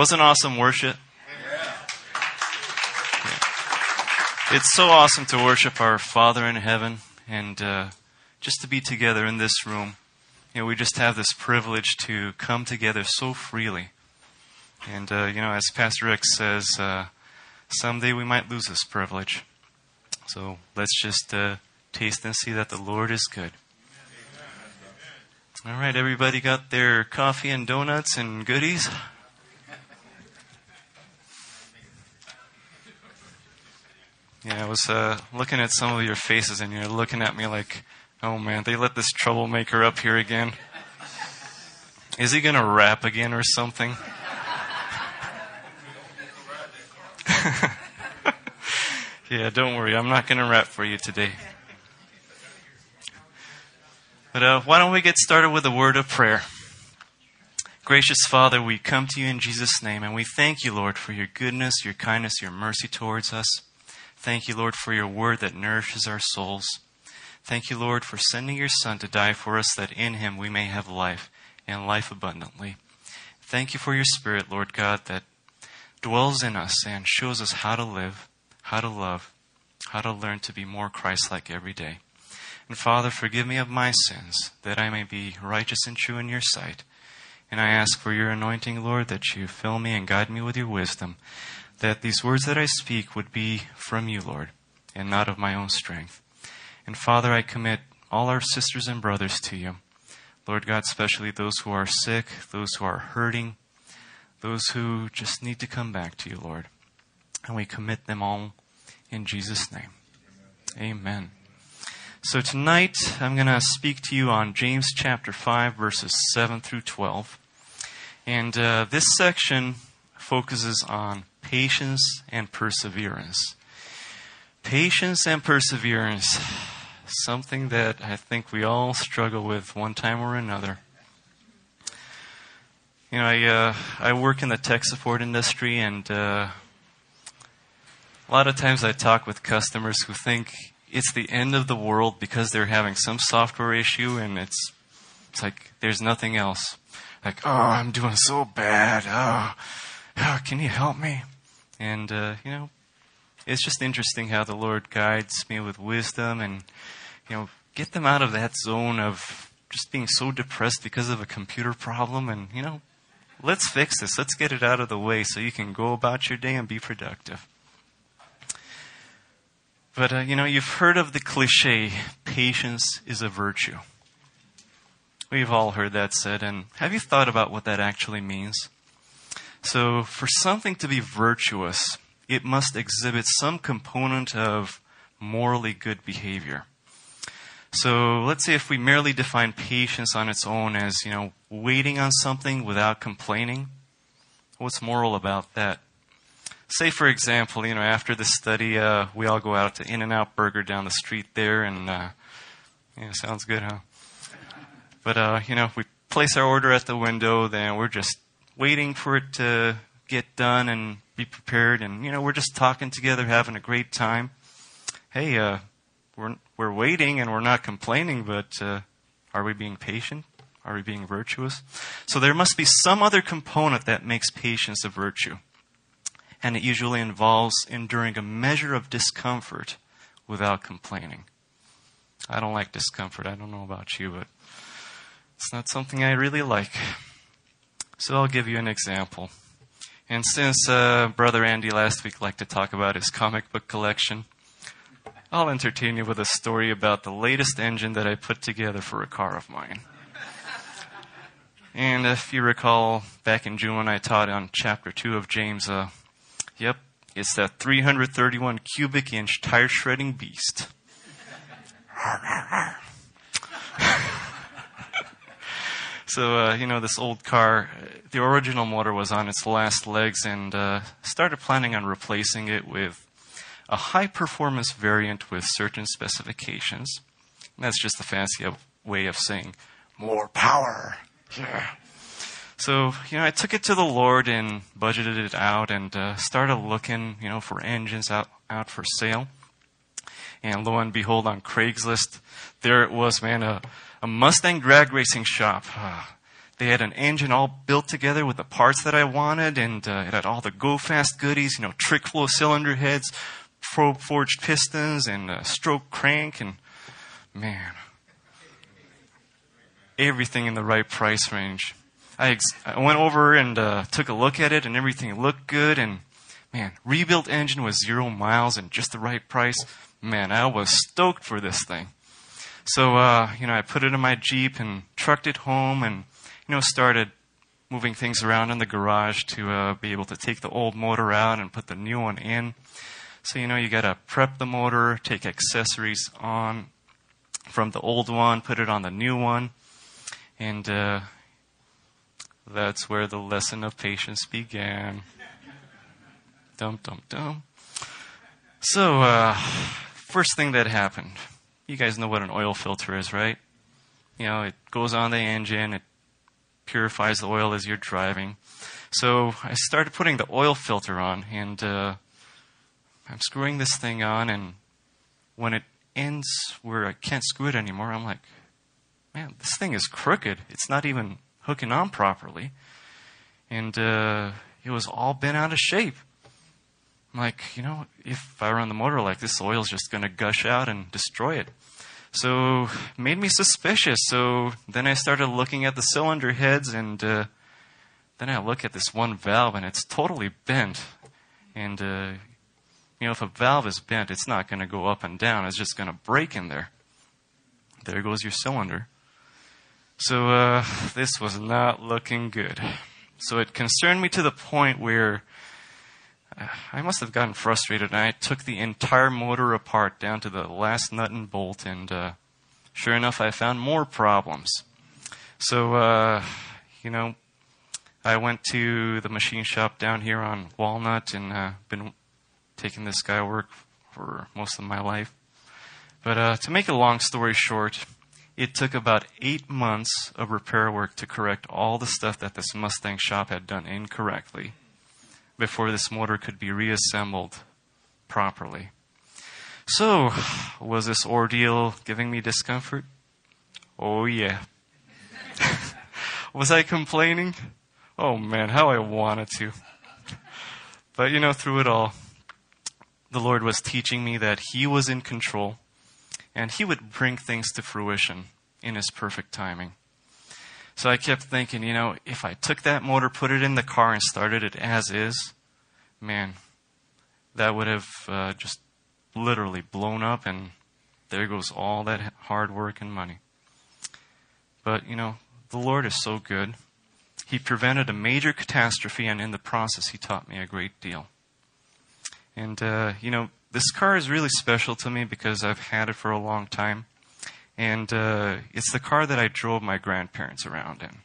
Wasn't awesome worship? It's so awesome to worship our Father in heaven and uh, just to be together in this room. You know, we just have this privilege to come together so freely. And, uh, you know, as Pastor Rick says, uh, someday we might lose this privilege. So let's just uh, taste and see that the Lord is good. All right, everybody got their coffee and donuts and goodies? Yeah, I was uh, looking at some of your faces, and you're looking at me like, oh man, they let this troublemaker up here again. Is he going to rap again or something? yeah, don't worry. I'm not going to rap for you today. But uh, why don't we get started with a word of prayer? Gracious Father, we come to you in Jesus' name, and we thank you, Lord, for your goodness, your kindness, your mercy towards us. Thank you, Lord, for your word that nourishes our souls. Thank you, Lord, for sending your Son to die for us that in him we may have life and life abundantly. Thank you for your Spirit, Lord God, that dwells in us and shows us how to live, how to love, how to learn to be more Christ like every day. And Father, forgive me of my sins, that I may be righteous and true in your sight. And I ask for your anointing, Lord, that you fill me and guide me with your wisdom, that these words that I speak would be from you, Lord, and not of my own strength. And Father, I commit all our sisters and brothers to you. Lord God, especially those who are sick, those who are hurting, those who just need to come back to you, Lord. And we commit them all in Jesus' name. Amen. So tonight I'm going to speak to you on James chapter 5, verses 7 through 12. And uh, this section focuses on patience and perseverance. Patience and perseverance, something that I think we all struggle with one time or another. You know, I uh, I work in the tech support industry, and uh, a lot of times I talk with customers who think it's the end of the world because they're having some software issue, and it's it's like there's nothing else. Like, oh, I'm doing so bad. Oh, oh can you help me? And, uh, you know, it's just interesting how the Lord guides me with wisdom and, you know, get them out of that zone of just being so depressed because of a computer problem and, you know, let's fix this. Let's get it out of the way so you can go about your day and be productive. But, uh, you know, you've heard of the cliche, patience is a virtue. We've all heard that said, and have you thought about what that actually means? So, for something to be virtuous, it must exhibit some component of morally good behavior. So, let's say if we merely define patience on its own as, you know, waiting on something without complaining, what's moral about that? Say, for example, you know, after the study, uh, we all go out to In N Out Burger down the street there, and, uh, yeah, sounds good, huh? But, uh, you know, if we place our order at the window, then we're just waiting for it to get done and be prepared. And, you know, we're just talking together, having a great time. Hey, uh, we're, we're waiting and we're not complaining, but uh, are we being patient? Are we being virtuous? So there must be some other component that makes patience a virtue. And it usually involves enduring a measure of discomfort without complaining. I don't like discomfort. I don't know about you, but it's not something I really like. So I'll give you an example. And since uh, Brother Andy last week liked to talk about his comic book collection, I'll entertain you with a story about the latest engine that I put together for a car of mine. And if you recall, back in June when I taught on chapter 2 of James, uh, yep, it's that 331 cubic inch tire shredding beast. So, uh, you know, this old car, the original motor was on its last legs and uh, started planning on replacing it with a high performance variant with certain specifications. And that's just a fancy way of saying more power. Yeah. So, you know, I took it to the Lord and budgeted it out and uh, started looking, you know, for engines out, out for sale. And lo and behold, on Craigslist, there it was, man, a Mustang drag racing shop. they had an engine all built together with the parts that I wanted, and uh, it had all the go fast goodies, you know, Trick Flow cylinder heads, forged pistons, and a stroke crank, and man, everything in the right price range. I, ex- I went over and uh, took a look at it, and everything looked good. And man, rebuilt engine with zero miles and just the right price. Man, I was stoked for this thing. So uh, you know, I put it in my Jeep and trucked it home, and you know, started moving things around in the garage to uh, be able to take the old motor out and put the new one in. So you know, you got to prep the motor, take accessories on from the old one, put it on the new one. And uh, that's where the lesson of patience began. dum, dum, dum. So, uh, first thing that happened. You guys know what an oil filter is, right? You know, it goes on the engine, it purifies the oil as you're driving. So I started putting the oil filter on, and uh, I'm screwing this thing on, and when it ends where I can't screw it anymore, I'm like, man, this thing is crooked. It's not even hooking on properly. And uh, it was all bent out of shape. I'm like, you know, if I run the motor like this, oil's just going to gush out and destroy it. So made me suspicious. So then I started looking at the cylinder heads, and uh, then I look at this one valve, and it's totally bent. And uh, you know, if a valve is bent, it's not going to go up and down. It's just going to break in there. There goes your cylinder. So uh, this was not looking good. So it concerned me to the point where I must have gotten frustrated, and I took the entire motor apart down to the last nut and bolt, and uh, sure enough, I found more problems. So, uh, you know, I went to the machine shop down here on Walnut, and uh, been taking this guy work for most of my life. But uh, to make a long story short, it took about eight months of repair work to correct all the stuff that this Mustang shop had done incorrectly before this motor could be reassembled properly. So, was this ordeal giving me discomfort? Oh, yeah. was I complaining? Oh, man, how I wanted to. But, you know, through it all, the Lord was teaching me that He was in control and he would bring things to fruition in his perfect timing. So I kept thinking, you know, if I took that motor, put it in the car, and started it as is, man, that would have uh, just literally blown up, and there goes all that hard work and money. But, you know, the Lord is so good. He prevented a major catastrophe, and in the process, He taught me a great deal. And, uh, you know, this car is really special to me because I've had it for a long time. And uh, it's the car that I drove my grandparents around in.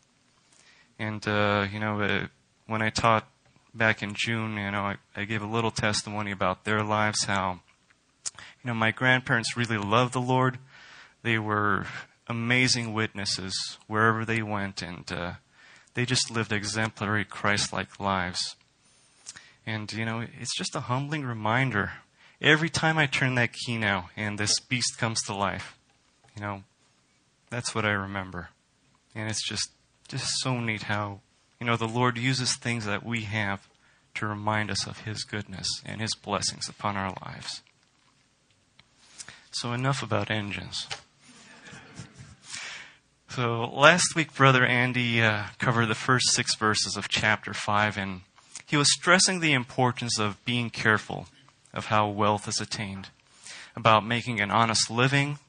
And, uh, you know, uh, when I taught back in June, you know, I, I gave a little testimony about their lives, how, you know, my grandparents really loved the Lord. They were amazing witnesses wherever they went, and uh, they just lived exemplary Christ like lives. And, you know, it's just a humbling reminder Every time I turn that key now and this beast comes to life, you know, that's what I remember. And it's just just so neat how, you know, the Lord uses things that we have to remind us of his goodness and his blessings upon our lives. So enough about engines. So last week, Brother Andy uh, covered the first six verses of chapter 5, and he was stressing the importance of being careful of how wealth is attained, about making an honest living,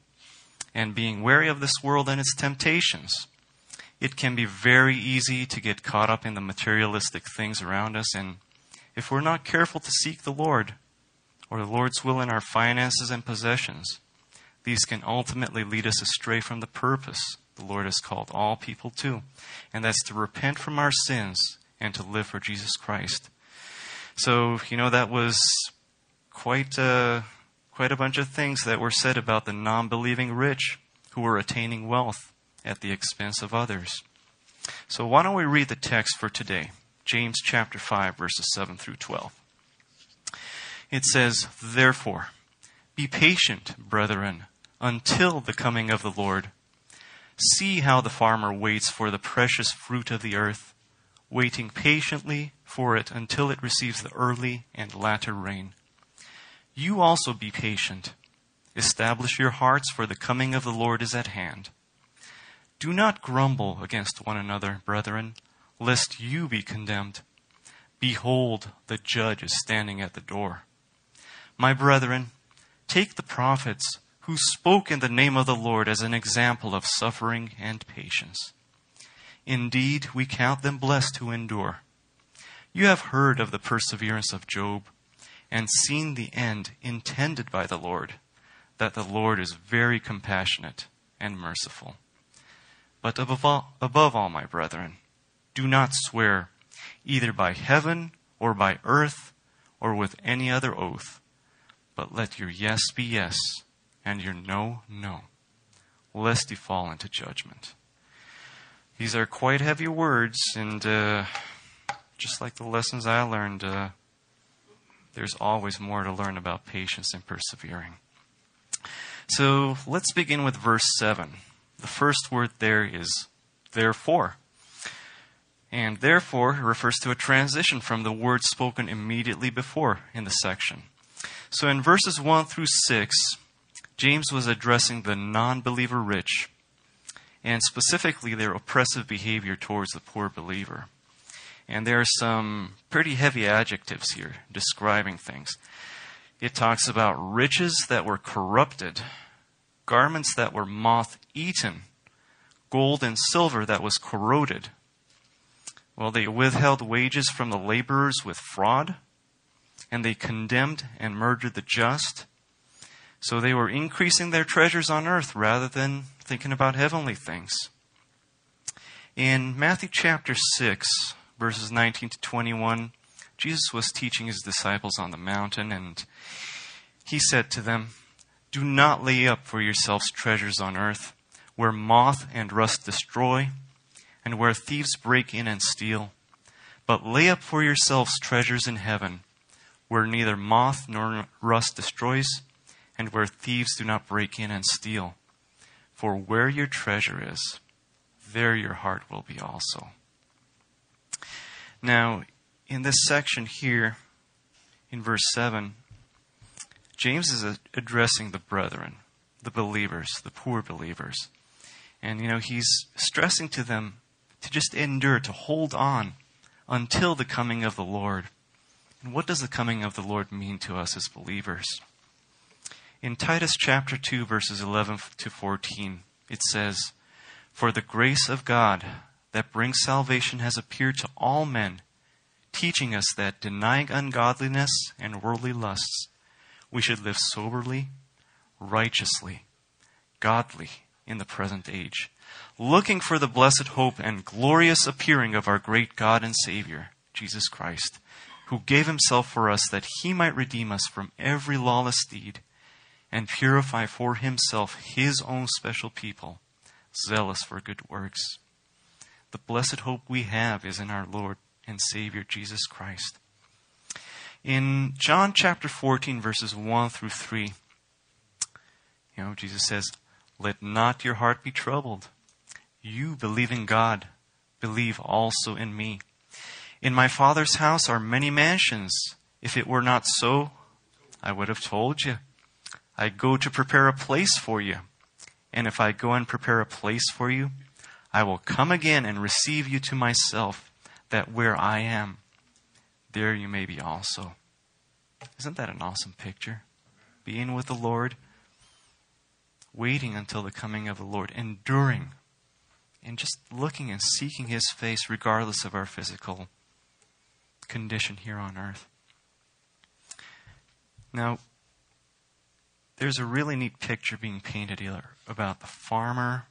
and being wary of this world and its temptations. It can be very easy to get caught up in the materialistic things around us, and if we're not careful to seek the Lord or the Lord's will in our finances and possessions, these can ultimately lead us astray from the purpose the Lord has called all people to, and that's to repent from our sins and to live for Jesus Christ. So, you know, that was quite a, quite a bunch of things that were said about the non believing rich who were attaining wealth at the expense of others. So, why don't we read the text for today? James chapter 5, verses 7 through 12. It says, Therefore, be patient, brethren, until the coming of the Lord. See how the farmer waits for the precious fruit of the earth, waiting patiently for it until it receives the early and latter rain. You also be patient. Establish your hearts, for the coming of the Lord is at hand. Do not grumble against one another, brethren, lest you be condemned. Behold, the judge is standing at the door. My brethren, take the prophets who spoke in the name of the Lord as an example of suffering and patience. Indeed, we count them blessed who endure. You have heard of the perseverance of Job and seen the end intended by the Lord, that the Lord is very compassionate and merciful. But above all, above all, my brethren, do not swear either by heaven or by earth or with any other oath, but let your yes be yes and your no, no, lest you fall into judgment. These are quite heavy words, and uh, just like the lessons I learned, uh, there's always more to learn about patience and persevering. So let's begin with verse 7. The first word there is therefore. And therefore refers to a transition from the word spoken immediately before in the section. So in verses 1 through 6, James was addressing the non believer rich, and specifically their oppressive behavior towards the poor believer. And there are some pretty heavy adjectives here describing things. It talks about riches that were corrupted, garments that were moth eaten, gold and silver that was corroded. Well, they withheld wages from the laborers with fraud, and they condemned and murdered the just so they were increasing their treasures on earth rather than thinking about heavenly things. In Matthew chapter 6, verses 19 to 21, Jesus was teaching his disciples on the mountain, and he said to them, Do not lay up for yourselves treasures on earth, where moth and rust destroy, and where thieves break in and steal. But lay up for yourselves treasures in heaven, where neither moth nor rust destroys and where thieves do not break in and steal. For where your treasure is, there your heart will be also. Now, in this section here, in verse 7, James is addressing the brethren, the believers, the poor believers. And, you know, he's stressing to them to just endure, to hold on until the coming of the Lord. And what does the coming of the Lord mean to us as believers? In Titus chapter 2, verses 11 to 14, it says, For the grace of God that brings salvation has appeared to all men, teaching us that denying ungodliness and worldly lusts, we should live soberly, righteously, godly in the present age, looking for the blessed hope and glorious appearing of our great God and Savior, Jesus Christ, who gave himself for us that he might redeem us from every lawless deed and purify for himself his own special people, zealous for good works. The blessed hope we have is in our Lord and Savior Jesus Christ. In John chapter 14, verses 1 through 3, you know, Jesus says, Let not your heart be troubled. You believe in God, believe also in me. In my Father's house are many mansions. If it were not so, I would have told you I go to prepare a place for you. And if I go and prepare a place for you, I will come again and receive you to myself, that where I am, there you may be also. Isn't that an awesome picture? Being with the Lord, waiting until the coming of the Lord, enduring, and just looking and seeking His face regardless of our physical condition here on earth. Now, there's a really neat picture being painted here about the farmer,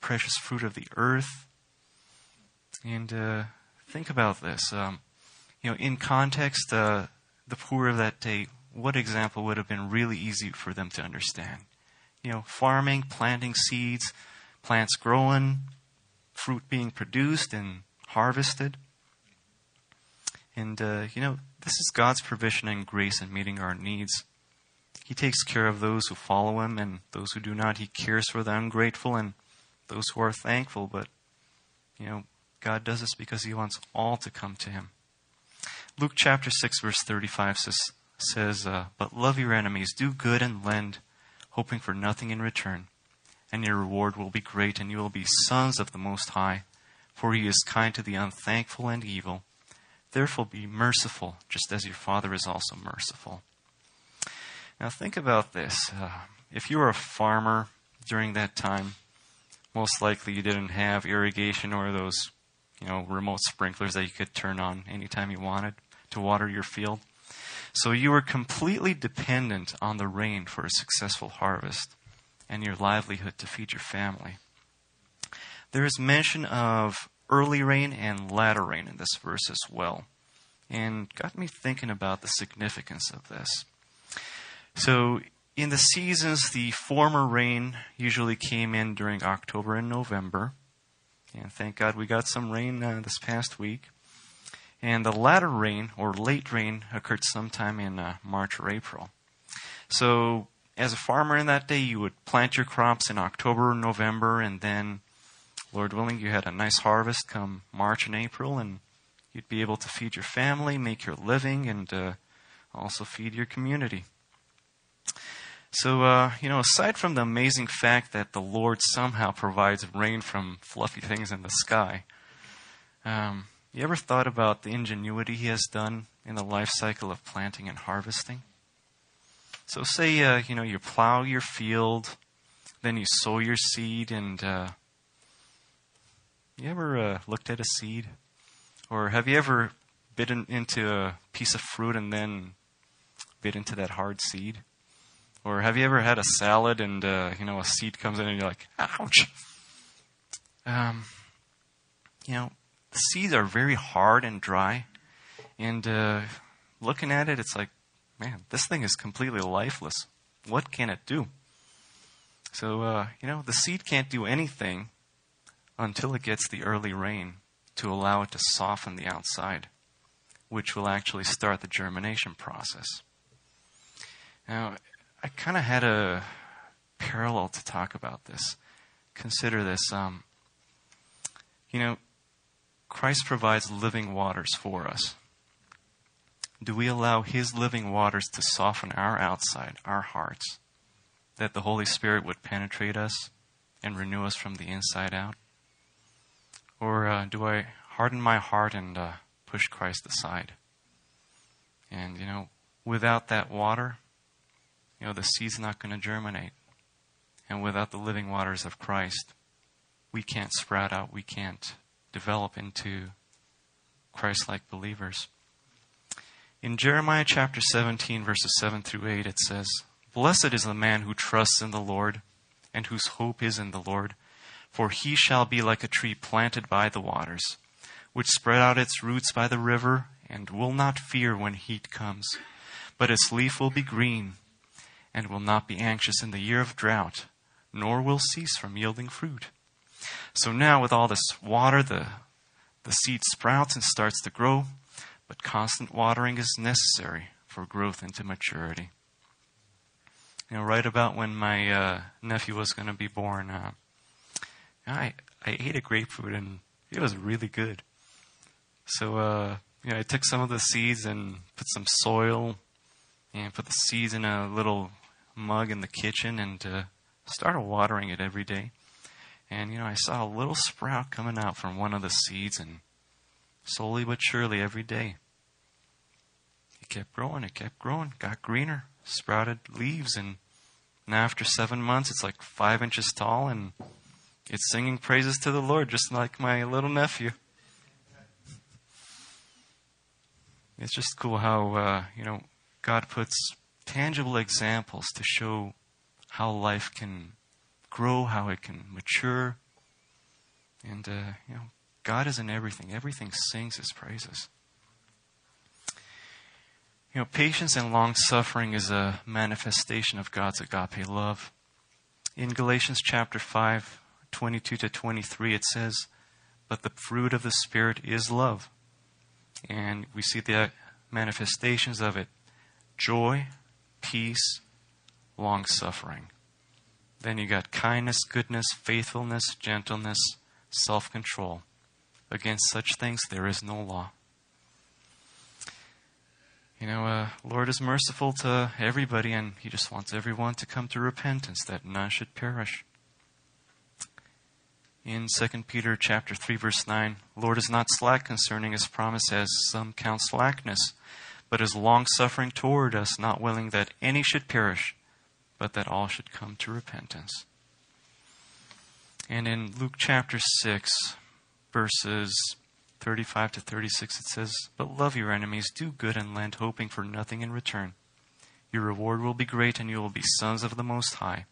precious fruit of the earth. And uh, think about this. Um, you know, in context, uh, the poor of that day, what example would have been really easy for them to understand? You know, farming, planting seeds, plants growing, fruit being produced and harvested. And, uh, you know, this is God's provision and grace in meeting our needs. He takes care of those who follow him, and those who do not, he cares for the ungrateful, and those who are thankful, but, you know, God does this because He wants all to come to Him. Luke chapter 6, verse 35 says, says uh, But love your enemies, do good and lend, hoping for nothing in return. And your reward will be great, and you will be sons of the Most High, for He is kind to the unthankful and evil. Therefore, be merciful, just as your Father is also merciful. Now, think about this. Uh, if you were a farmer during that time, most likely you didn't have irrigation or those, you know, remote sprinklers that you could turn on anytime you wanted to water your field. So you were completely dependent on the rain for a successful harvest and your livelihood to feed your family. There is mention of early rain and latter rain in this verse as well, and got me thinking about the significance of this. So, in the seasons, the former rain usually came in during October and November, and thank God we got some rain uh, this past week. And the latter rain, or late rain, occurred sometime in uh, March or April. So, as a farmer in that day, you would plant your crops in October or November, and then, Lord willing, you had a nice harvest come March and April, and you'd be able to feed your family, make your living, and uh, also feed your community. So, uh, you know, aside from the amazing fact that the Lord somehow provides rain from fluffy things in the sky, um, you ever thought about the ingenuity He has done in the life cycle of planting and harvesting? So, say uh, you know you plow your field, then you sow your seed, and uh, you ever uh, looked at a seed, or have you ever bitten into a piece of fruit and then bit into that hard seed? Or have you ever had a salad and uh, you know a seed comes in and you're like, ouch? Um, you know, seeds are very hard and dry, and uh, looking at it, it's like, man, this thing is completely lifeless. What can it do? So uh, you know, the seed can't do anything until it gets the early rain to allow it to soften the outside, which will actually start the germination process. Now, I kind of had a parallel to talk about this. Consider this. Um, you know, Christ provides living waters for us. Do we allow His living waters to soften our outside, our hearts, that the Holy Spirit would penetrate us and renew us from the inside out? Or uh, do I harden my heart and uh, push Christ aside? And, you know, without that water, you know, the seed's not going to germinate. And without the living waters of Christ, we can't sprout out, we can't develop into Christ like believers. In Jeremiah chapter 17, verses 7 through 8, it says, Blessed is the man who trusts in the Lord and whose hope is in the Lord, for he shall be like a tree planted by the waters, which spread out its roots by the river and will not fear when heat comes, but its leaf will be green and will not be anxious in the year of drought, nor will cease from yielding fruit. So now, with all this water, the, the seed sprouts and starts to grow, but constant watering is necessary for growth into maturity. You know, right about when my uh, nephew was going to be born, uh, I I ate a grapefruit and it was really good. So, uh, you know, I took some of the seeds and put some soil and put the seeds in a little mug in the kitchen and uh, started watering it every day. And, you know, I saw a little sprout coming out from one of the seeds, and slowly but surely every day, it kept growing, it kept growing, got greener, sprouted leaves, and now after seven months, it's like five inches tall, and it's singing praises to the Lord, just like my little nephew. It's just cool how, uh, you know, God puts tangible examples to show how life can grow, how it can mature. And, uh, you know, God is in everything. Everything sings his praises. You know, patience and long suffering is a manifestation of God's agape love. In Galatians chapter 5, 22 to 23, it says, But the fruit of the Spirit is love. And we see the manifestations of it joy, peace, long suffering, Then you got kindness, goodness, faithfulness, gentleness, self control. Against such things there is no law. You know, uh, Lord is merciful to everybody, and He just wants everyone to come to repentance, that none should perish. In 2 Peter chapter 3, verse 9, Lord is not slack concerning His promise, as some count slackness, but is long-suffering toward us, not willing that any should perish, but that all should come to repentance. And in Luke chapter 6, verses 35 to 36, it says, But love your enemies, do good and lend, hoping for nothing in return. Your reward will be great, and you will be sons of the Most High.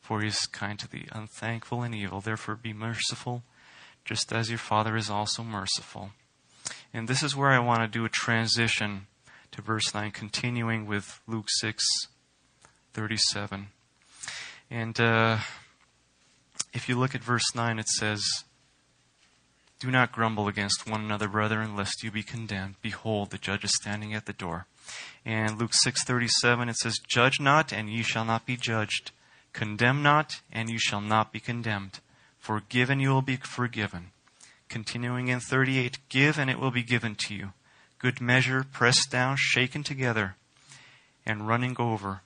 For he is kind to the unthankful and evil. Therefore be merciful, just as your Father is also merciful. And this is where I want to do a transition to verse 9, continuing with Luke 6 37. And uh, if you look at verse 9, it says, do not grumble against one another, brethren, lest you be condemned. Behold, the judge is standing at the door. And Luke 6:37 it says, "Judge not, and ye shall not be judged. Condemn not, and you shall not be condemned. Forgive, and you will be forgiven." Continuing in 38, "Give, and it will be given to you. Good measure, pressed down, shaken together, and running over,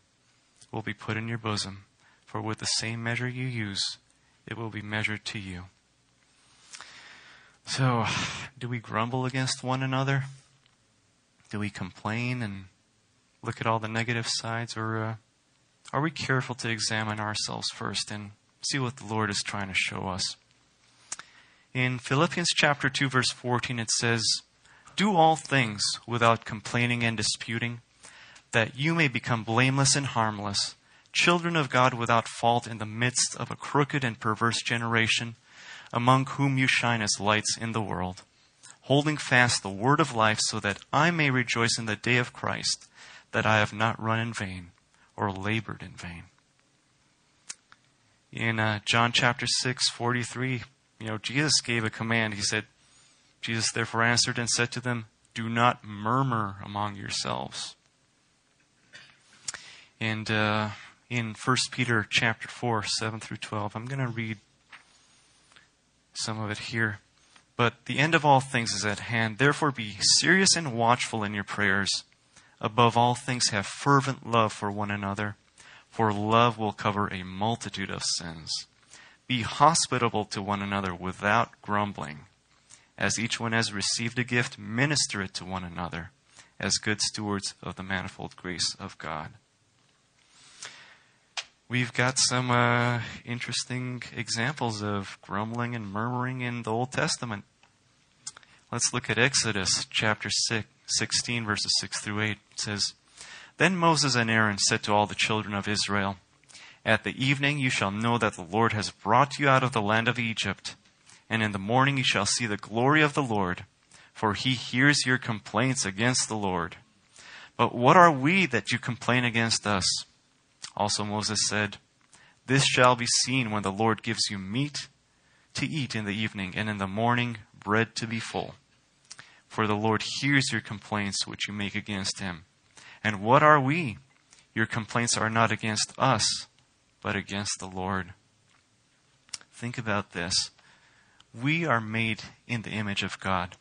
will be put in your bosom. For with the same measure you use, it will be measured to you." So, do we grumble against one another? Do we complain and look at all the negative sides? Or uh, are we careful to examine ourselves first and see what the Lord is trying to show us? In Philippians chapter 2, verse 14, it says, Do all things without complaining and disputing, that you may become blameless and harmless, children of God without fault in the midst of a crooked and perverse generation among whom you shine as lights in the world, holding fast the word of life, so that I may rejoice in the day of Christ, that I have not run in vain or labored in vain. In uh, John chapter 6, 43, you know, Jesus gave a command. He said, Jesus therefore answered and said to them, Do not murmur among yourselves. And uh, in 1 Peter chapter 4, 7 through 12, I'm going to read some of it here. But the end of all things is at hand. Therefore, be serious and watchful in your prayers. Above all things, have fervent love for one another, for love will cover a multitude of sins. Be hospitable to one another without grumbling. As each one has received a gift, minister it to one another as good stewards of the manifold grace of God we've got some uh, interesting examples of grumbling and murmuring in the Old Testament. Let's look at Exodus chapter 6, 16, verses 6 through 8. It says, Then Moses and Aaron said to all the children of Israel, At the evening you shall know that the Lord has brought you out of the land of Egypt, and in the morning you shall see the glory of the Lord, for he hears your complaints against the Lord. But what are we that you complain against us? Also, Moses said, This shall be seen when the Lord gives you meat to eat in the evening, and in the morning bread to be full. For the Lord hears your complaints which you make against him. And what are we? Your complaints are not against us, but against the Lord. Think about this. We are made in the image of God.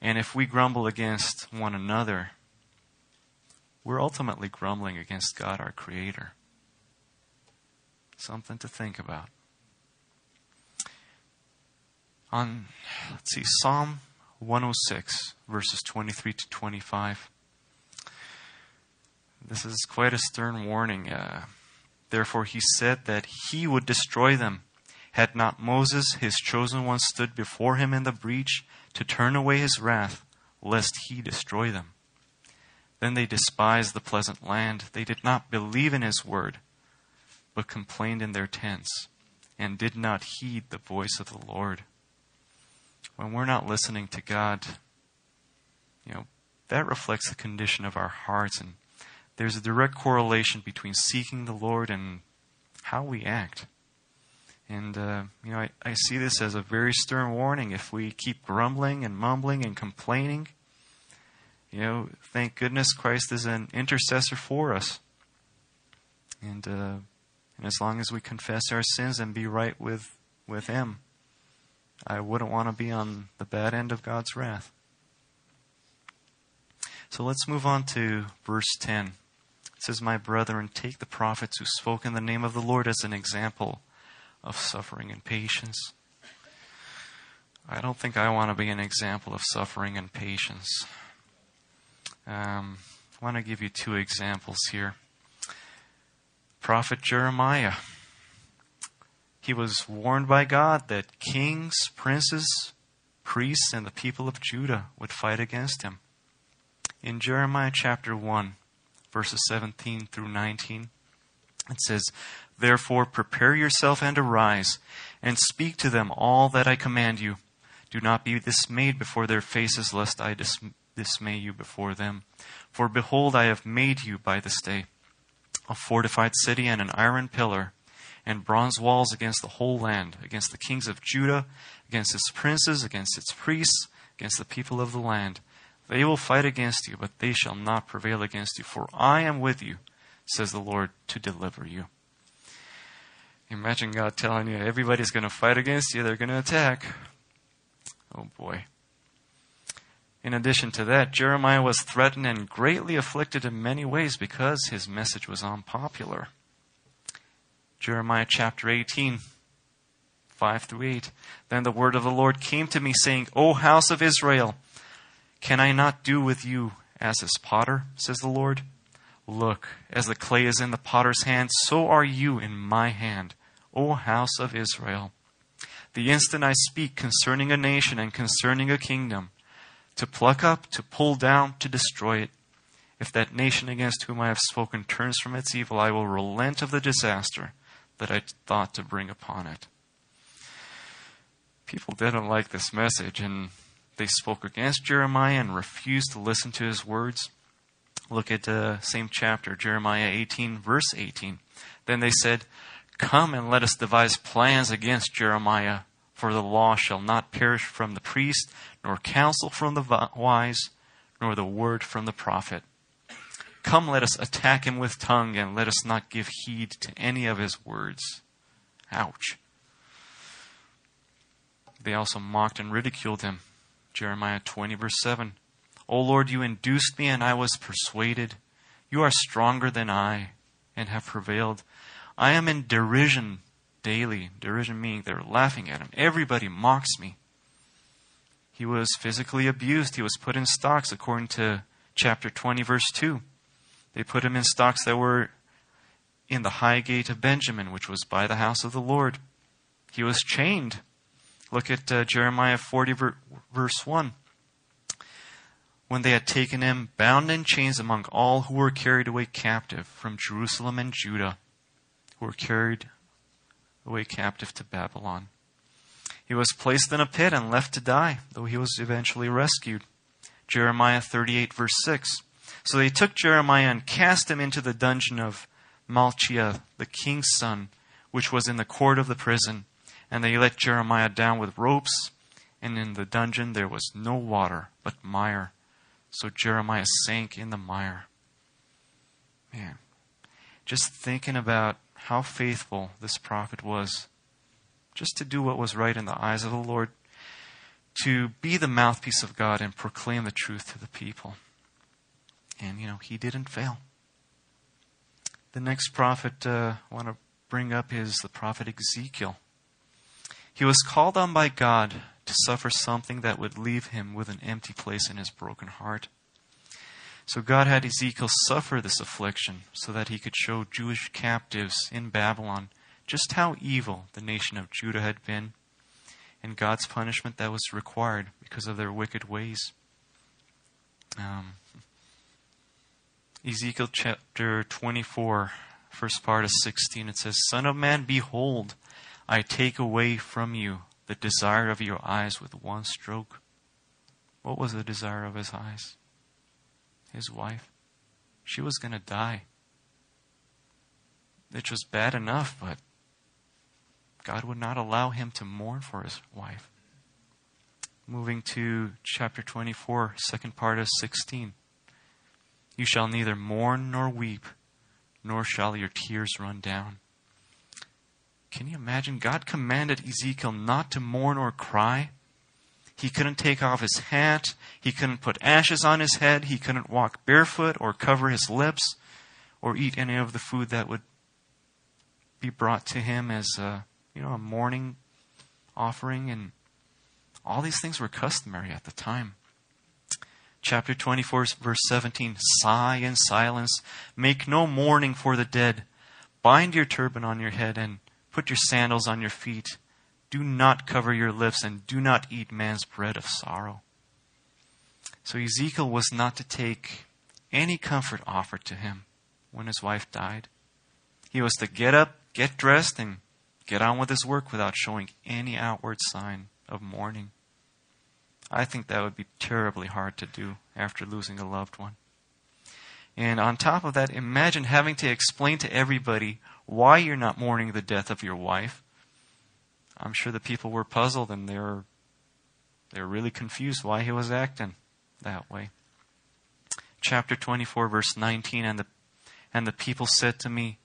And if we grumble against one another, we're ultimately grumbling against God, our Creator. Something to think about. On, let's see, Psalm 106, verses 23 to 25. This is quite a stern warning. Uh, Therefore, he said that he would destroy them. Had not Moses, his chosen one, stood before him in the breach to turn away his wrath, lest he destroy them. Then they despised the pleasant land. They did not believe in his word, but complained in their tents and did not heed the voice of the Lord. When we're not listening to God, you know, that reflects the condition of our hearts. And there's a direct correlation between seeking the Lord and how we act. And, uh, you know, I, I see this as a very stern warning. If we keep grumbling and mumbling and complaining, you know, thank goodness Christ is an intercessor for us. And uh, And as long as we confess our sins and be right with, with Him, I wouldn't want to be on the bad end of God's wrath. So let's move on to verse 10. Says, My brethren, take the prophets who spoke in the name of the Lord as an example of suffering and patience. I don't think I want to be an example of suffering and patience. Um, I want to give you two examples here. Prophet Jeremiah. He was warned by God that kings, princes, priests, and the people of Judah would fight against him. In Jeremiah chapter 1, verses 17 through 19, it says, Therefore prepare yourself and arise, and speak to them all that I command you. Do not be dismayed before their faces, lest I dis- dismay you before them. For behold, I have made you by this day a fortified city and an iron pillar and bronze walls against the whole land, against the kings of Judah, against its princes, against its priests, against the people of the land. They will fight against you, but they shall not prevail against you, for I am with you, says the Lord, to deliver you. Imagine God telling you everybody's going to fight against you, they're going to attack. Oh boy. In addition to that, Jeremiah was threatened and greatly afflicted in many ways because his message was unpopular. Jeremiah chapter 18, 5 through 8. Then the word of the Lord came to me, saying, O house of Israel, can I not do with you as this potter, says the Lord? Look, as the clay is in the potter's hand, so are you in my hand, O house of Israel. The instant I speak concerning a nation and concerning a kingdom, to pluck up, to pull down, to destroy it, if that nation against whom I have spoken turns from its evil, I will relent of the disaster that I thought to bring upon it. People didn't like this message, and they spoke against Jeremiah and refused to listen to his words. Look at the uh, same chapter, Jeremiah 18, verse 18. Then they said, Come and let us devise plans against Jeremiah, for the law shall not perish from the priest, nor counsel from the wise, nor the word from the prophet. Come, let us attack him with tongue, and let us not give heed to any of his words. Ouch. They also mocked and ridiculed him. Jeremiah 20, verse 7. O Lord, you induced me, and I was persuaded. You are stronger than I, and have prevailed. I am in derision daily. Derision meaning they're laughing at him. Everybody mocks me. He was physically abused. He was put in stocks, according to chapter 20, verse 2. They put him in stocks that were in the high gate of Benjamin, which was by the house of the Lord. He was chained. Look at uh, Jeremiah 40, ver- verse 1. When they had taken him, bound in chains among all who were carried away captive from Jerusalem and Judah, who were carried away captive to Babylon. He was placed in a pit and left to die, though he was eventually rescued. Jeremiah 38, verse 6. So they took Jeremiah and cast him into the dungeon of Malchiah, the king's son, which was in the court of the prison. And they let Jeremiah down with ropes, and in the dungeon there was no water, but mire. So Jeremiah sank in the mire. Man, just thinking about how faithful this prophet was, just to do what was right in the eyes of the Lord, to be the mouthpiece of God and proclaim the truth to the people. And, you know, he didn't fail. The next prophet uh, I want to bring up is the prophet Ezekiel. He was called on by God to suffer something that would leave him with an empty place in his broken heart. So God had Ezekiel suffer this affliction so that he could show Jewish captives in Babylon just how evil the nation of Judah had been and God's punishment that was required because of their wicked ways. Um, Ezekiel chapter 24, first part of 16, it says, Son of man, behold, I take away from you the desire of your eyes with one stroke. What was the desire of his eyes? His wife. She was going to die. It was bad enough, but God would not allow him to mourn for his wife. Moving to chapter 24, second part of 16. You shall neither mourn nor weep, nor shall your tears run down. Can you imagine? God commanded Ezekiel not to mourn or cry. He couldn't take off his hat. He couldn't put ashes on his head. He couldn't walk barefoot or cover his lips or eat any of the food that would be brought to him as a, you know, a mourning offering. And all these things were customary at the time. Chapter 24, verse 17 Sigh in silence. Make no mourning for the dead. Bind your turban on your head and put your sandals on your feet do not cover your lips and do not eat man's bread of sorrow. So Ezekiel was not to take any comfort offered to him when his wife died. He was to get up, get dressed, and get on with his work without showing any outward sign of mourning. I think that would be terribly hard to do after losing a loved one. And on top of that, imagine having to explain to everybody why you're not mourning the death of your wife I'm sure the people were puzzled and they were, they were really confused why he was acting that way. Chapter 24, verse 19, and the, and the people said to me,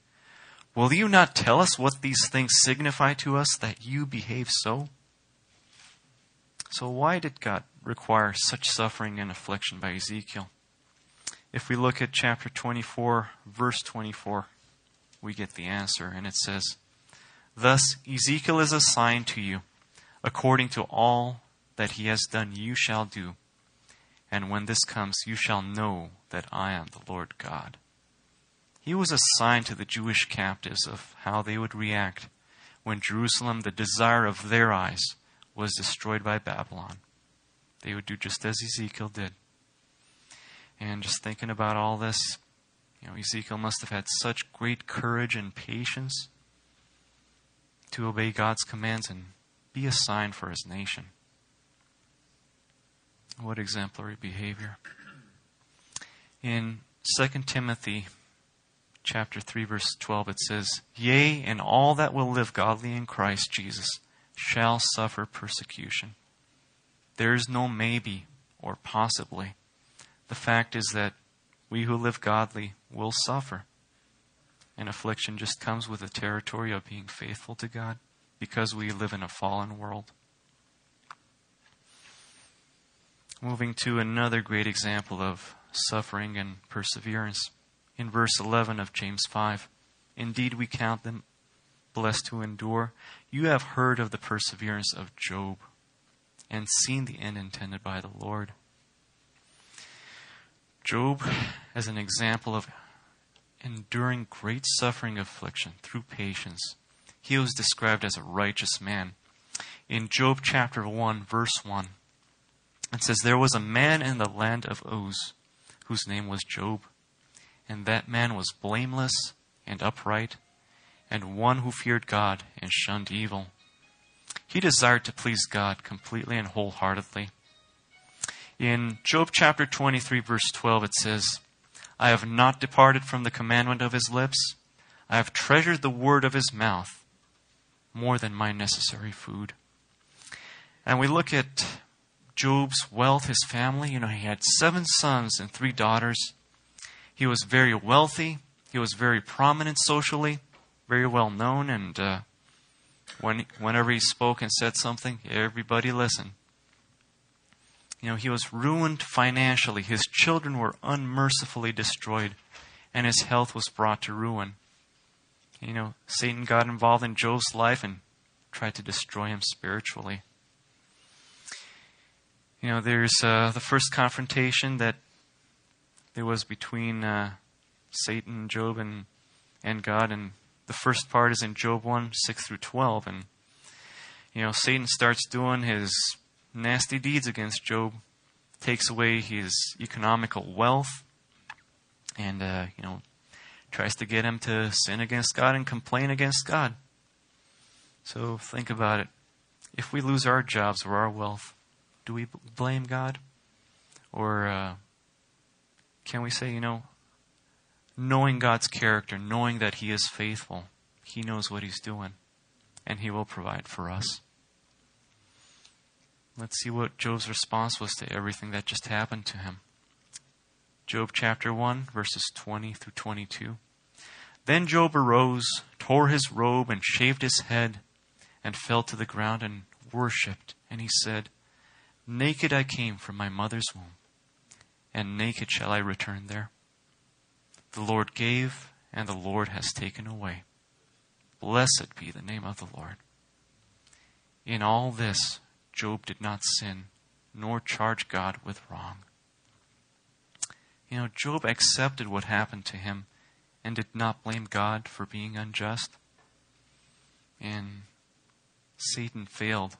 Will you not tell us what these things signify to us that you behave so? So, why did God require such suffering and affliction by Ezekiel? If we look at chapter 24, verse 24, we get the answer, and it says, Thus Ezekiel is assigned to you. According to all that he has done, you shall do. And when this comes, you shall know that I am the Lord God. He was assigned to the Jewish captives of how they would react when Jerusalem, the desire of their eyes, was destroyed by Babylon. They would do just as Ezekiel did. And just thinking about all this, you know, Ezekiel must have had such great courage and patience to obey God's commands and be a sign for his nation. What exemplary behavior. In 2 Timothy chapter 3 verse 12 it says, "Yea, and all that will live godly in Christ Jesus shall suffer persecution." There is no maybe or possibly. The fact is that we who live godly will suffer. And affliction just comes with the territory of being faithful to God because we live in a fallen world. Moving to another great example of suffering and perseverance. In verse 11 of James 5, Indeed, we count them blessed who endure. You have heard of the perseverance of Job and seen the end intended by the Lord. Job, as an example of enduring great suffering affliction through patience. He was described as a righteous man. In Job chapter 1, verse 1, it says, There was a man in the land of Uz whose name was Job, and that man was blameless and upright, and one who feared God and shunned evil. He desired to please God completely and wholeheartedly. In Job chapter 23, verse 12, it says, I have not departed from the commandment of his lips. I have treasured the word of his mouth more than my necessary food. And we look at Job's wealth, his family. You know, he had seven sons and three daughters. He was very wealthy. He was very prominent socially, very well known, and uh, when, whenever he spoke and said something, everybody listened. You know, he was ruined financially. His children were unmercifully destroyed, and his health was brought to ruin. You know, Satan got involved in Job's life and tried to destroy him spiritually. You know, there's uh, the first confrontation that there was between uh, Satan Job and, and God, and the first part is in Job 1 6 through 12. And, you know, Satan starts doing his nasty deeds against Job, takes away his economical wealth, and uh, you know tries to get him to sin against God and complain against God. So think about it. If we lose our jobs or our wealth, do we blame God? Or uh, can we say, you know, knowing God's character, knowing that He is faithful, He knows what He's doing, and He will provide for us? Let's see what Job's response was to everything that just happened to him. Job chapter 1, verses 20 through 22. Then Job arose, tore his robe, and shaved his head, and fell to the ground and worshipped. And he said, Naked I came from my mother's womb, and naked shall I return there. The Lord gave, and the Lord has taken away. Blessed be the name of the Lord. In all this, Job did not sin, nor charge God with wrong. You know, Job accepted what happened to him and did not blame God for being unjust. And Satan failed.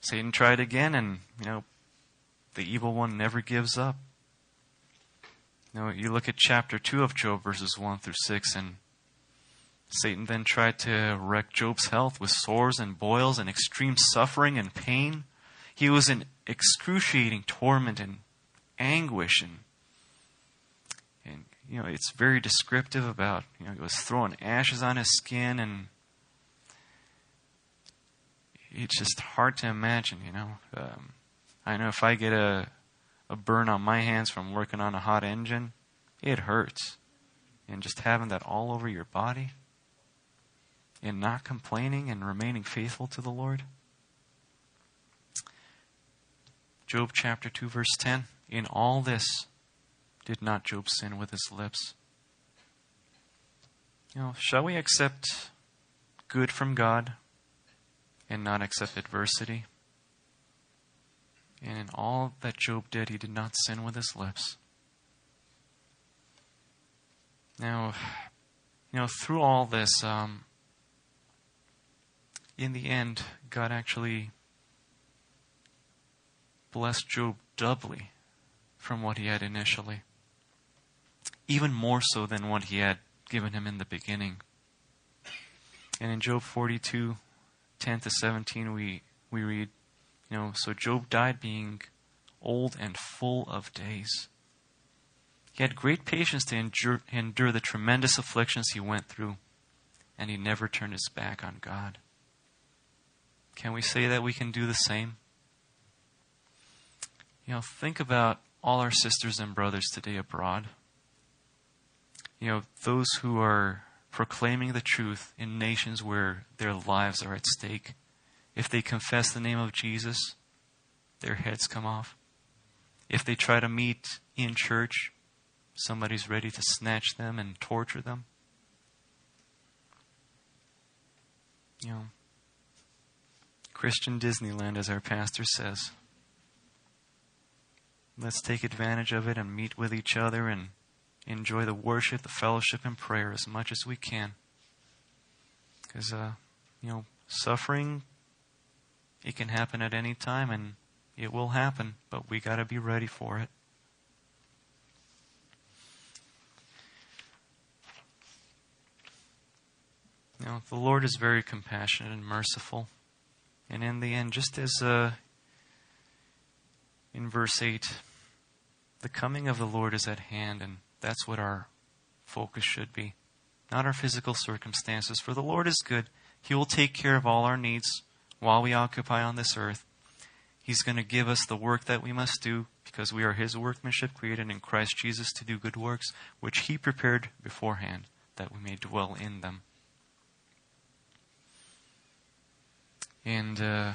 Satan tried again, and, you know, the evil one never gives up. You know, you look at chapter 2 of Job, verses 1 through 6, and Satan then tried to wreck Job's health with sores and boils and extreme suffering and pain. He was in excruciating torment and anguish and and you know it's very descriptive about you know he was throwing ashes on his skin and it's just hard to imagine you know. Um, I know if I get a a burn on my hands from working on a hot engine it hurts. And just having that all over your body and not complaining and remaining faithful to the Lord Job chapter 2 verse 10 in all this did not Job sin with his lips? You know, shall we accept good from God and not accept adversity? And in all that Job did, he did not sin with his lips. Now, you know, through all this, um, in the end, God actually blessed Job doubly from what he had initially even more so than what he had given him in the beginning. And in Job 42, 10 to 17, we, we read, you know, so Job died being old and full of days. He had great patience to endure, endure the tremendous afflictions he went through, and he never turned his back on God. Can we say that we can do the same? You know, think about all our sisters and brothers today abroad you know, those who are proclaiming the truth in nations where their lives are at stake, if they confess the name of Jesus, their heads come off. If they try to meet in church, somebody's ready to snatch them and torture them. You know, Christian Disneyland, as our pastor says. Let's take advantage of it and meet with each other and enjoy the worship, the fellowship, and prayer as much as we can. Because, uh, you know, suffering, it can happen at any time, and it will happen, but we got to be ready for it. Know, the Lord is very compassionate and merciful. And in the end, just as uh, in verse 8, the coming of the Lord is at hand, and that's what our focus should be. Not our physical circumstances. For the Lord is good. He will take care of all our needs while we occupy on this earth. He's going to give us the work that we must do because we are His workmanship created in Christ Jesus to do good works, which He prepared beforehand that we may dwell in them. And uh,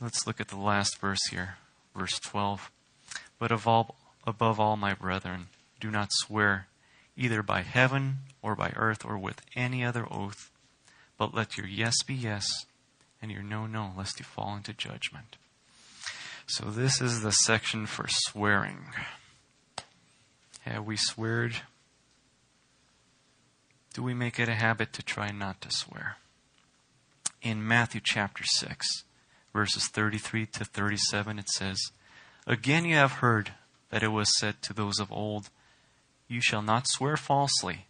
let's look at the last verse here, verse 12. But all, above all, my brethren, do not swear either by heaven or by earth or with any other oath, but let your yes be yes and your no, no, lest you fall into judgment. So, this is the section for swearing. Have we sweared? Do we make it a habit to try not to swear? In Matthew chapter 6, verses 33 to 37, it says, Again you have heard that it was said to those of old, you shall not swear falsely,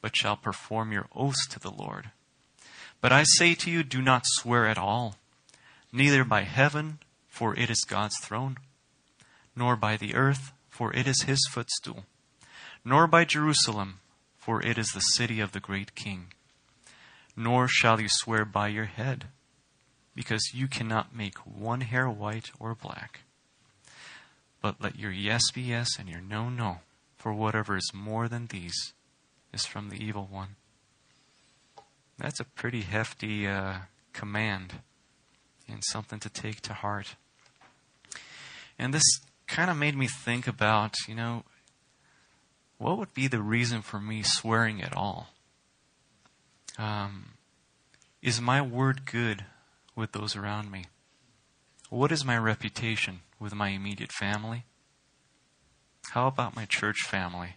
but shall perform your oaths to the Lord. But I say to you, do not swear at all, neither by heaven, for it is God's throne, nor by the earth, for it is his footstool, nor by Jerusalem, for it is the city of the great king. Nor shall you swear by your head, because you cannot make one hair white or black. But let your yes be yes and your no, no for whatever is more than these is from the evil one. That's a pretty hefty uh, command and something to take to heart. And this kind of made me think about, you know, what would be the reason for me swearing at all? Um, is my word good with those around me? What is my reputation with my immediate family? How about my church family?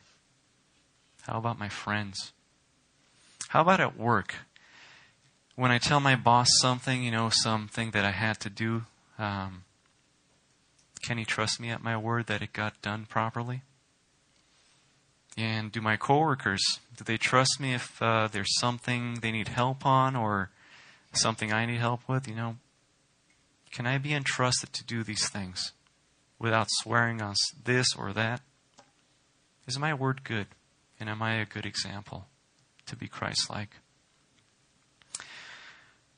How about my friends? How about at work? When I tell my boss something, you know, something that I had to do, um, can he trust me at my word that it got done properly? And do my coworkers, do they trust me if uh, there's something they need help on or something I need help with? You know, can I be entrusted to do these things without swearing on this or that? Is my word good? And am I a good example to be Christ like?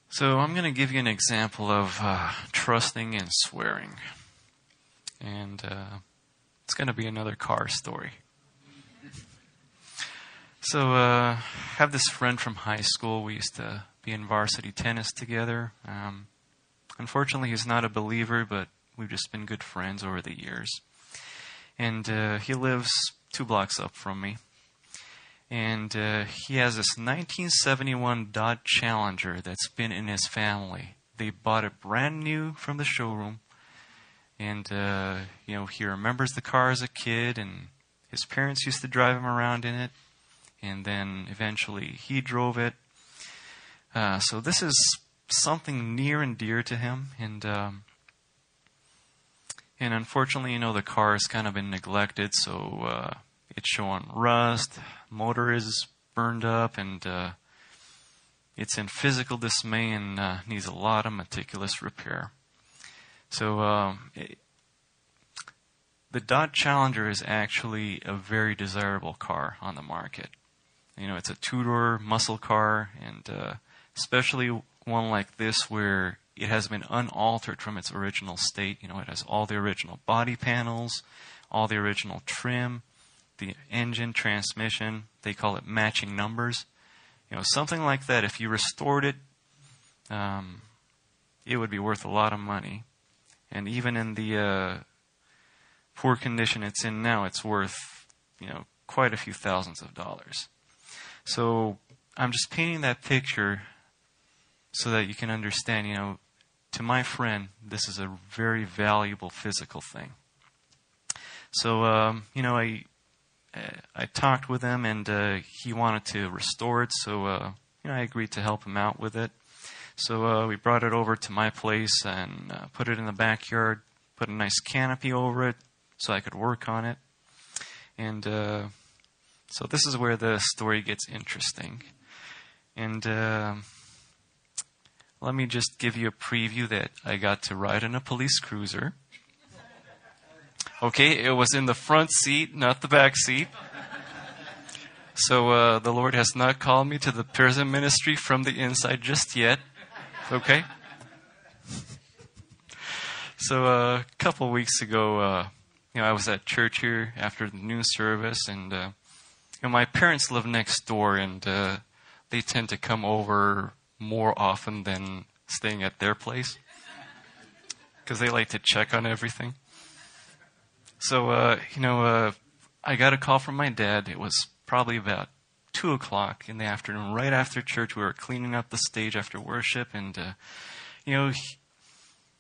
So I'm going to give you an example of uh, trusting and swearing. And uh, it's going to be another car story. So, uh, have this friend from high school. We used to be in varsity tennis together. Um, unfortunately, he's not a believer, but we've just been good friends over the years. And uh, he lives two blocks up from me. And uh, he has this 1971 Dodge Challenger that's been in his family. They bought it brand new from the showroom. And, uh, you know, he remembers the car as a kid, and his parents used to drive him around in it and then eventually he drove it. Uh, so this is something near and dear to him, and um, and unfortunately, you know, the car has kind of been neglected, so uh, it's showing rust, motor is burned up, and uh, it's in physical dismay and uh, needs a lot of meticulous repair. So. Um, it, the Dodge Challenger is actually a very desirable car on the market. You know, it's a two-door muscle car, and uh, especially one like this where it has been unaltered from its original state. You know, it has all the original body panels, all the original trim, the engine, transmission. They call it matching numbers. You know, something like that. If you restored it, um, it would be worth a lot of money. And even in the uh, poor condition it's in now, it's worth you know quite a few thousands of dollars. So I'm just painting that picture so that you can understand, you know, to my friend, this is a very valuable physical thing. So, um, you know, I I talked with him, and uh, he wanted to restore it. So, uh, you know, I agreed to help him out with it. So uh, we brought it over to my place and uh, put it in the backyard. Put a nice canopy over it so I could work on it. And uh, so this is where the story gets interesting. And uh, let me just give you a preview that I got to ride in a police cruiser. Okay, it was in the front seat, not the back seat. So uh, the Lord has not called me to the prison ministry from the inside just yet. Okay? So uh, a couple weeks ago, uh, you know, I was at church here after the noon service, and know, my parents live next door, and uh, they tend to come over more often than staying at their place because they like to check on everything. So, uh, you know, uh, I got a call from my dad. It was probably about two o'clock in the afternoon, right after church. We were cleaning up the stage after worship, and uh, you know, he,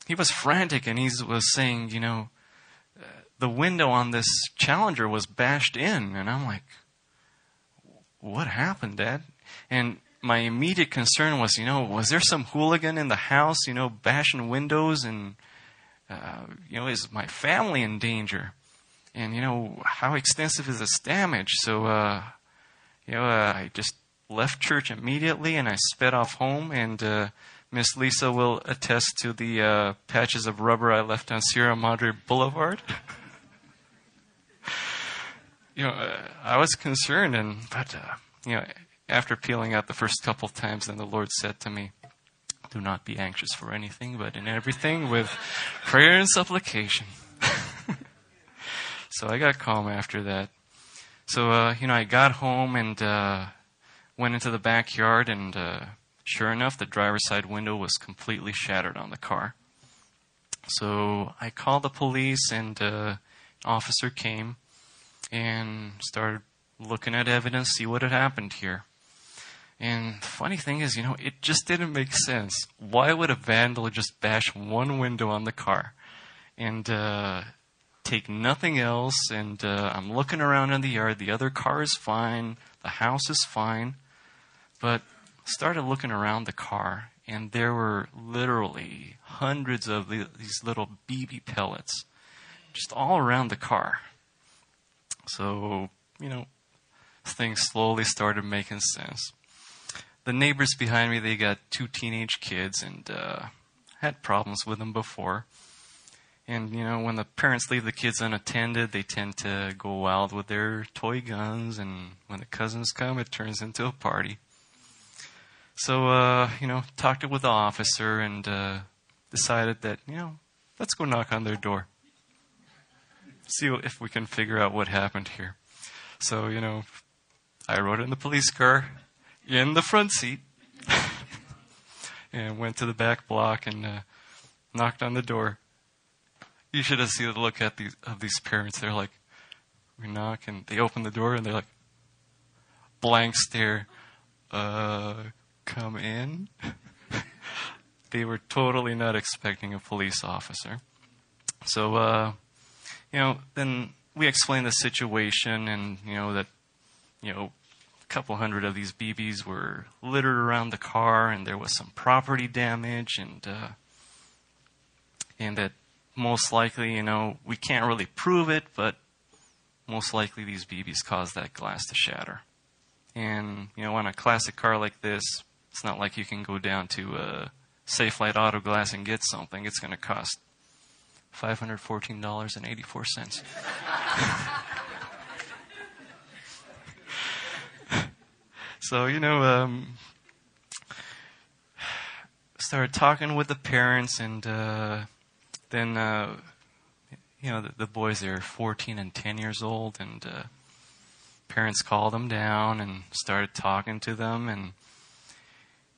he, was frantic, and he was saying, you know, the window on this Challenger was bashed in, and I'm like, what happened, Dad? And my immediate concern was, you know, was there some hooligan in the house, you know, bashing windows and, uh, you know, is my family in danger? And, you know, how extensive is this damage? So, uh, you know, uh, I just left church immediately and I sped off home and, uh, Miss Lisa will attest to the uh, patches of rubber I left on Sierra Madre Boulevard. you know, I was concerned, and but uh, you know, after peeling out the first couple of times, then the Lord said to me, "Do not be anxious for anything, but in everything with prayer and supplication." so I got calm after that. So, uh, you know, I got home and uh, went into the backyard, and uh, sure enough, the driver's side window was completely shattered on the car. So I called the police, and uh, an officer came and started looking at evidence, see what had happened here. And the funny thing is, you know, it just didn't make sense. Why would a vandal just bash one window on the car? And uh, take nothing else, and uh, I'm looking around in the yard. The other car is fine, the house is fine, but started looking around the car, and there were literally hundreds of these little BB pellets just all around the car. So, you know, things slowly started making sense. The neighbors behind me, they got two teenage kids and uh, had problems with them before. And, you know, when the parents leave the kids unattended, they tend to go wild with their toy guns. And when the cousins come, it turns into a party. So, uh, you know, talked it with the officer and uh, decided that, you know, let's go knock on their door. See if we can figure out what happened here. So, you know, I rode in the police car in the front seat and went to the back block and uh, knocked on the door you should have seen the look at these of these parents. They're like, we knock and they open the door and they're like, blank stare. Uh, come in. they were totally not expecting a police officer. So, uh, you know, then we explained the situation and, you know, that, you know, a couple hundred of these BBs were littered around the car and there was some property damage and, uh, and that most likely, you know, we can't really prove it, but most likely these BBs caused that glass to shatter. And, you know, on a classic car like this, it's not like you can go down to a Safelite Auto Glass and get something. It's going to cost $514.84. so, you know, um, started talking with the parents and, uh, then uh, you know the, the, boys are 14 and 10 years old, and uh, parents called them down and started talking to them, and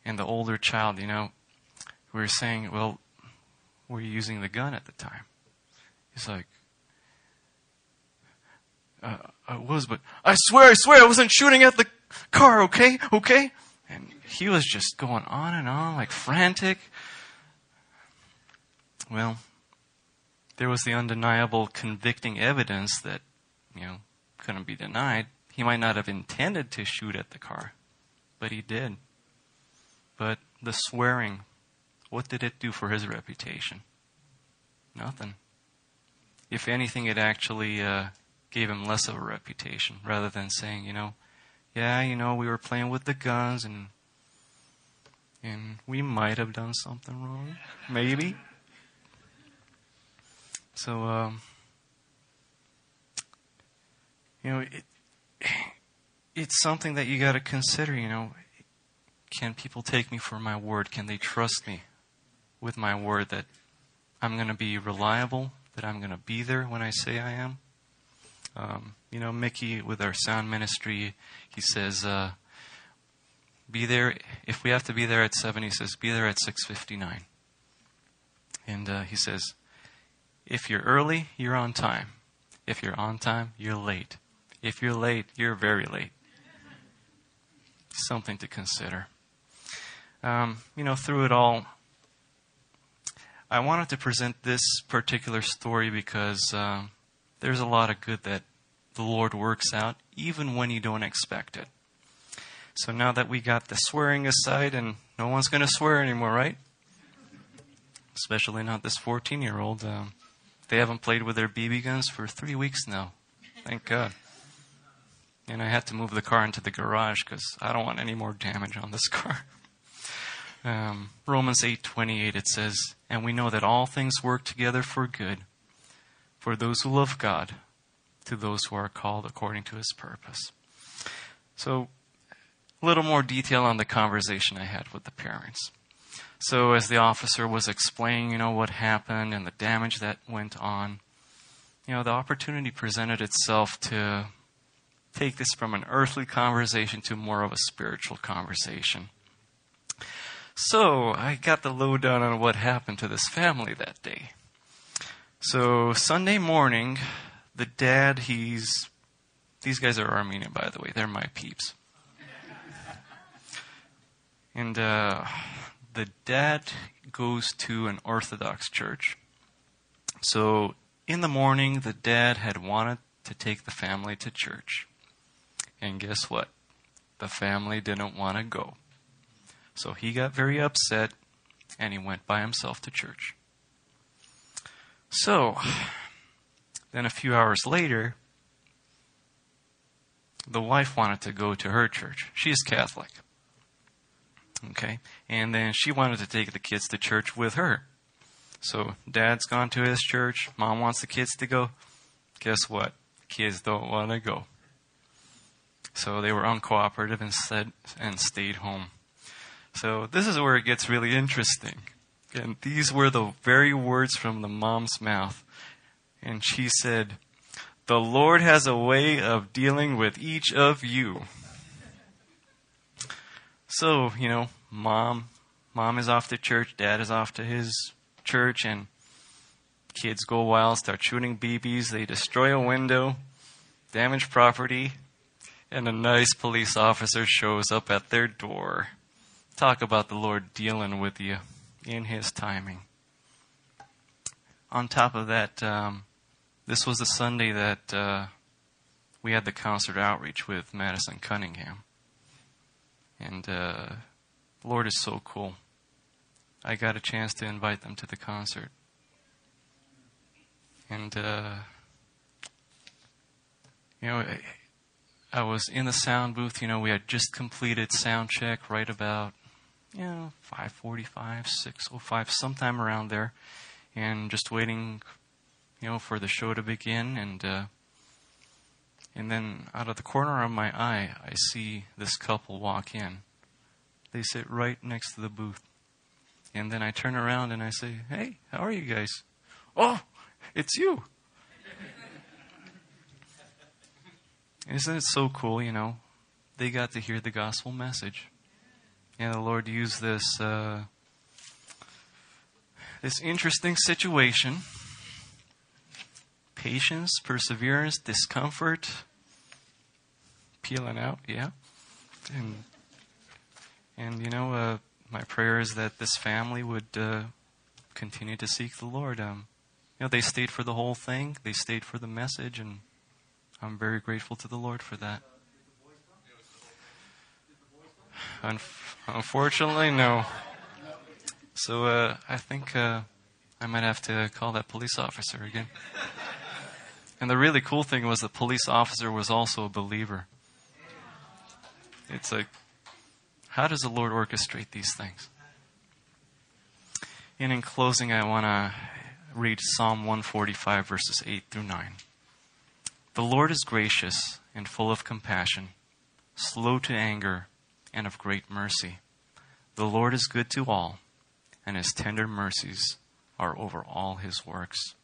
and the older child, you know, we were saying, well, were you using the gun at the time? He's like, uh, I was, but I swear, I swear, I wasn't shooting at the car. Okay, okay. And he was just going on and on, like frantic. Well, there was the undeniable convicting evidence that, you know, couldn't be denied. He might not have intended to shoot at the car, but he did. But the swearing, what did it do for his reputation? Nothing. If anything, it actually uh, gave him less of a reputation rather than saying, you know, yeah, you know, we were playing with the guns and and we might have done something wrong. Maybe. So, um, you know, it, it's something that you got to consider. You know, can people take me for my word? Can they trust me with my word that I'm going to be reliable, that I'm going to be there when I say I am? Um, you know, Mickey with our sound ministry, he says, uh, "Be there if we have to be there at seven." He says, "Be there at six fifty-nine. And uh, he says, if you're early, you're on time. If you're on time, you're late. If you're late, you're very late. Something to consider. Um, you know, through it all, I wanted to present this particular story because uh, there's a lot of good that the Lord works out, even when you don't expect it. So now that we got the swearing aside, and no one's going to swear anymore, right? Especially not this 14 year old. Um, they haven't played with their BB guns for three weeks now. Thank God. And I had to move the car into the garage because I don't want any more damage on this car. Um, Romans 8:28 it says, "And we know that all things work together for good for those who love God, to those who are called according to his purpose." So, a little more detail on the conversation I had with the parents. So as the officer was explaining, you know, what happened and the damage that went on, you know, the opportunity presented itself to take this from an earthly conversation to more of a spiritual conversation. So I got the lowdown on what happened to this family that day. So Sunday morning, the dad, he's, these guys are Armenian, by the way. They're my peeps. And uh, the dad goes to an Orthodox church. So in the morning, the dad had wanted to take the family to church. And guess what? The family didn't want to go. So he got very upset and he went by himself to church. So, then a few hours later, the wife wanted to go to her church. She is Catholic. Okay? And then she wanted to take the kids to church with her. So dad's gone to his church, mom wants the kids to go. Guess what? Kids don't want to go. So they were uncooperative and said and stayed home. So this is where it gets really interesting. And these were the very words from the mom's mouth. And she said, The Lord has a way of dealing with each of you. So, you know, mom, mom is off to church, dad is off to his church, and kids go wild, start shooting BBs, they destroy a window, damage property, and a nice police officer shows up at their door. Talk about the Lord dealing with you in His timing. On top of that, um, this was the Sunday that uh, we had the concert outreach with Madison Cunningham. And uh, Lord is so cool. I got a chance to invite them to the concert. And, uh, you know, I was in the sound booth. You know, we had just completed sound check right about, know, 545, 605, sometime around there. And just waiting, you know, for the show to begin. And, uh, and then out of the corner of my eye, I see this couple walk in. They sit right next to the booth. And then I turn around and I say, Hey, how are you guys? Oh, it's you. Isn't it so cool, you know? They got to hear the gospel message. And the Lord used this uh, this interesting situation, patience, perseverance, discomfort, peeling out, yeah. And and you know, uh, my prayer is that this family would uh, continue to seek the Lord. Um, you know, they stayed for the whole thing. They stayed for the message, and I'm very grateful to the Lord for that. Unf- unfortunately, no. So uh, I think uh, I might have to call that police officer again. And the really cool thing was the police officer was also a believer. It's like how does the Lord orchestrate these things? And in closing, I want to read Psalm 145, verses 8 through 9. The Lord is gracious and full of compassion, slow to anger, and of great mercy. The Lord is good to all, and his tender mercies are over all his works.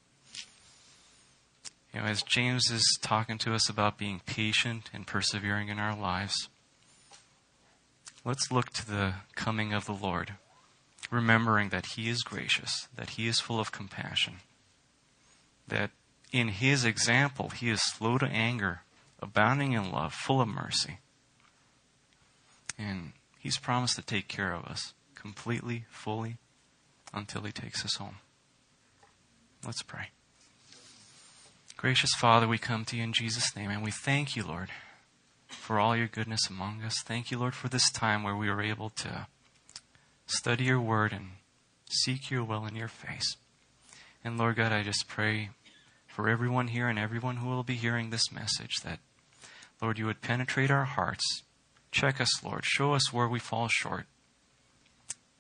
You know, as James is talking to us about being patient and persevering in our lives, let's look to the coming of the Lord, remembering that He is gracious, that He is full of compassion, that in His example, He is slow to anger, abounding in love, full of mercy. And He's promised to take care of us completely, fully, until He takes us home. Let's pray. Gracious Father, we come to you in Jesus' name and we thank you, Lord for all your goodness among us. Thank you, Lord, for this time where we were able to study your word and seek your will in your face. And Lord God, I just pray for everyone here and everyone who will be hearing this message that, Lord, you would penetrate our hearts. Check us, Lord. Show us where we fall short.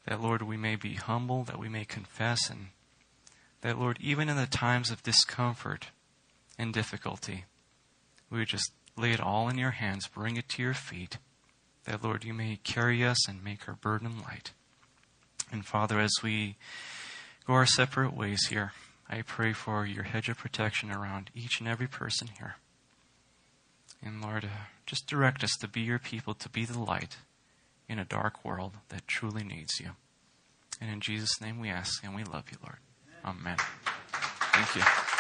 That, Lord, we may be humble, that we may confess, and that, Lord, even in the times of discomfort and difficulty, we would just lay it all in your hands, bring it to your feet, that, Lord, you may carry us and make our burden light. And Father, as we go our separate ways here, I pray for your hedge of protection around each and every person here. And Lord, uh, just direct us to be your people, to be the light in a dark world that truly needs you. And in Jesus' name we ask and we love you, Lord. Amen. Thank you.